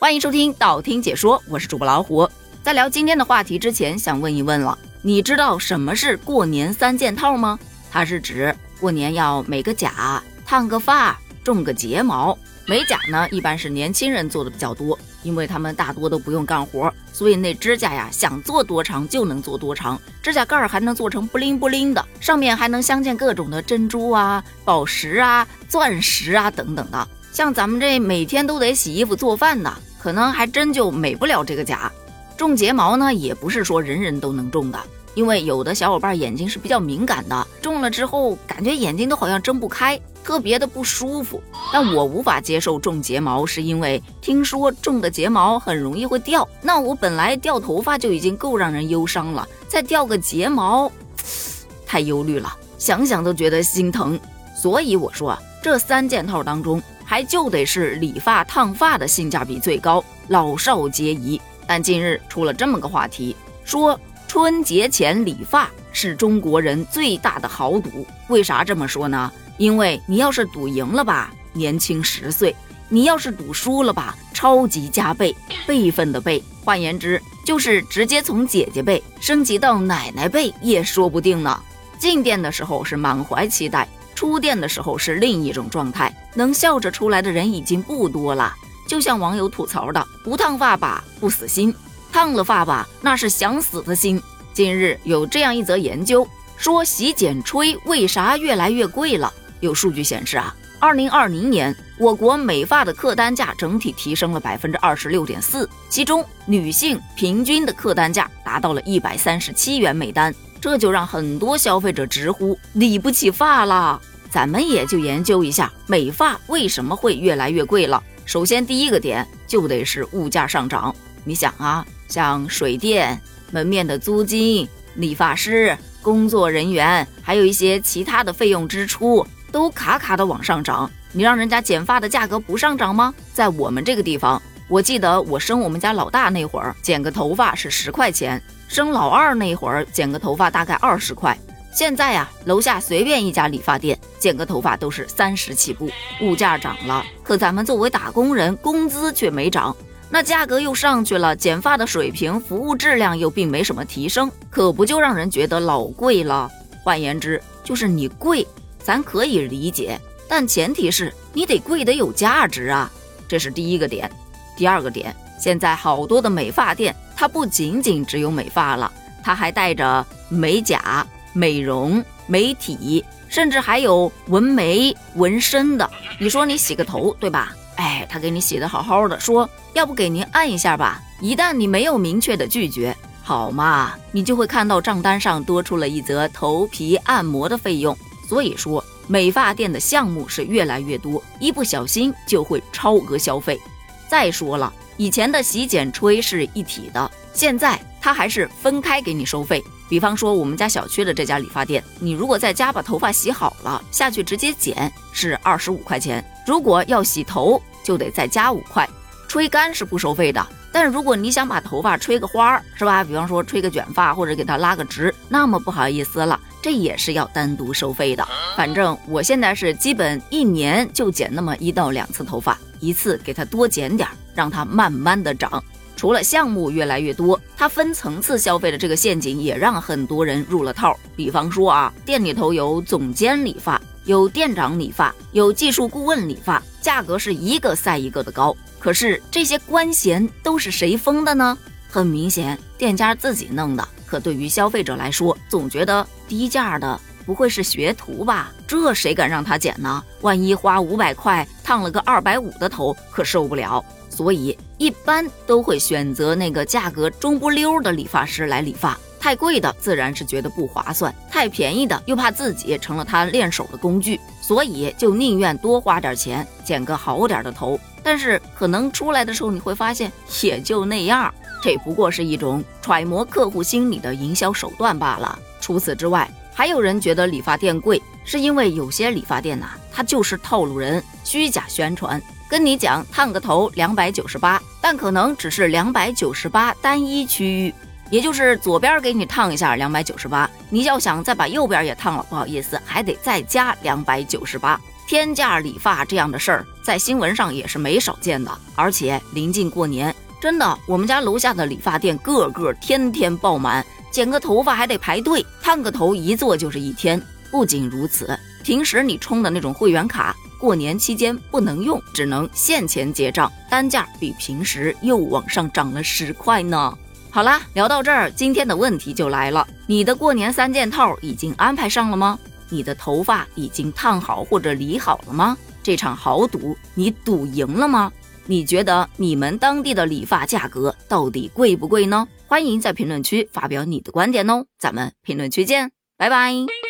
欢迎收听道听解说，我是主播老虎。在聊今天的话题之前，想问一问了，你知道什么是过年三件套吗？它是指过年要美个甲、烫个发、种个睫毛。美甲呢，一般是年轻人做的比较多，因为他们大多都不用干活，所以那指甲呀，想做多长就能做多长，指甲盖儿还能做成不灵不灵的，上面还能镶嵌各种的珍珠啊、宝石啊、钻石啊等等的。像咱们这每天都得洗衣服做饭的，可能还真就美不了这个甲。种睫毛呢，也不是说人人都能种的。因为有的小伙伴眼睛是比较敏感的，种了之后感觉眼睛都好像睁不开，特别的不舒服。但我无法接受种睫毛，是因为听说种的睫毛很容易会掉。那我本来掉头发就已经够让人忧伤了，再掉个睫毛，太忧虑了，想想都觉得心疼。所以我说，这三件套当中，还就得是理发烫发的性价比最高，老少皆宜。但近日出了这么个话题，说。春节前理发是中国人最大的豪赌。为啥这么说呢？因为你要是赌赢了吧，年轻十岁；你要是赌输了吧，超级加倍，辈分的辈。换言之，就是直接从姐姐辈升级到奶奶辈也说不定呢。进店的时候是满怀期待，出店的时候是另一种状态。能笑着出来的人已经不多了。就像网友吐槽的：“不烫发吧，不死心。”烫了发吧，那是想死的心。近日有这样一则研究，说洗剪吹为啥越来越贵了？有数据显示啊，二零二零年我国美发的客单价整体提升了百分之二十六点四，其中女性平均的客单价达到了一百三十七元每单，这就让很多消费者直呼理不起发了。咱们也就研究一下美发为什么会越来越贵了。首先第一个点就得是物价上涨，你想啊。像水电、门面的租金、理发师、工作人员，还有一些其他的费用支出，都卡卡的往上涨。你让人家剪发的价格不上涨吗？在我们这个地方，我记得我生我们家老大那会儿，剪个头发是十块钱；生老二那会儿，剪个头发大概二十块。现在呀，楼下随便一家理发店，剪个头发都是三十起步。物价涨了，可咱们作为打工人，工资却没涨。那价格又上去了，剪发的水平、服务质量又并没什么提升，可不就让人觉得老贵了？换言之，就是你贵，咱可以理解，但前提是你得贵得有价值啊，这是第一个点。第二个点，现在好多的美发店，它不仅仅只有美发了，它还带着美甲、美容、美体，甚至还有纹眉、纹身的。你说你洗个头，对吧？哎，他给你洗的好好的，说要不给您按一下吧。一旦你没有明确的拒绝，好嘛，你就会看到账单上多出了一则头皮按摩的费用。所以说，美发店的项目是越来越多，一不小心就会超额消费。再说了，以前的洗剪吹是一体的，现在它还是分开给你收费。比方说我们家小区的这家理发店，你如果在家把头发洗好了，下去直接剪是二十五块钱。如果要洗头，就得再加五块，吹干是不收费的。但如果你想把头发吹个花儿，是吧？比方说吹个卷发或者给它拉个直，那么不好意思了，这也是要单独收费的。反正我现在是基本一年就剪那么一到两次头发，一次给它多剪点儿，让它慢慢的长。除了项目越来越多，它分层次消费的这个陷阱也让很多人入了套。比方说啊，店里头有总监理发。有店长理发，有技术顾问理发，价格是一个赛一个的高。可是这些官衔都是谁封的呢？很明显，店家自己弄的。可对于消费者来说，总觉得低价的不会是学徒吧？这谁敢让他剪呢？万一花五百块烫了个二百五的头，可受不了。所以一般都会选择那个价格中不溜的理发师来理发。太贵的自然是觉得不划算，太便宜的又怕自己成了他练手的工具，所以就宁愿多花点钱剪个好点的头。但是可能出来的时候你会发现也就那样，这不过是一种揣摩客户心理的营销手段罢了。除此之外，还有人觉得理发店贵，是因为有些理发店呐，它就是套路人，虚假宣传，跟你讲烫个头两百九十八，但可能只是两百九十八单一区域。也就是左边给你烫一下两百九十八，你要想再把右边也烫了，不好意思，还得再加两百九十八。天价理发这样的事儿，在新闻上也是没少见的。而且临近过年，真的，我们家楼下的理发店个个天天爆满，剪个头发还得排队，烫个头一坐就是一天。不仅如此，平时你充的那种会员卡，过年期间不能用，只能现钱结账，单价比平时又往上涨了十块呢。好啦，聊到这儿，今天的问题就来了：你的过年三件套已经安排上了吗？你的头发已经烫好或者理好了吗？这场豪赌你赌赢了吗？你觉得你们当地的理发价格到底贵不贵呢？欢迎在评论区发表你的观点哦，咱们评论区见，拜拜。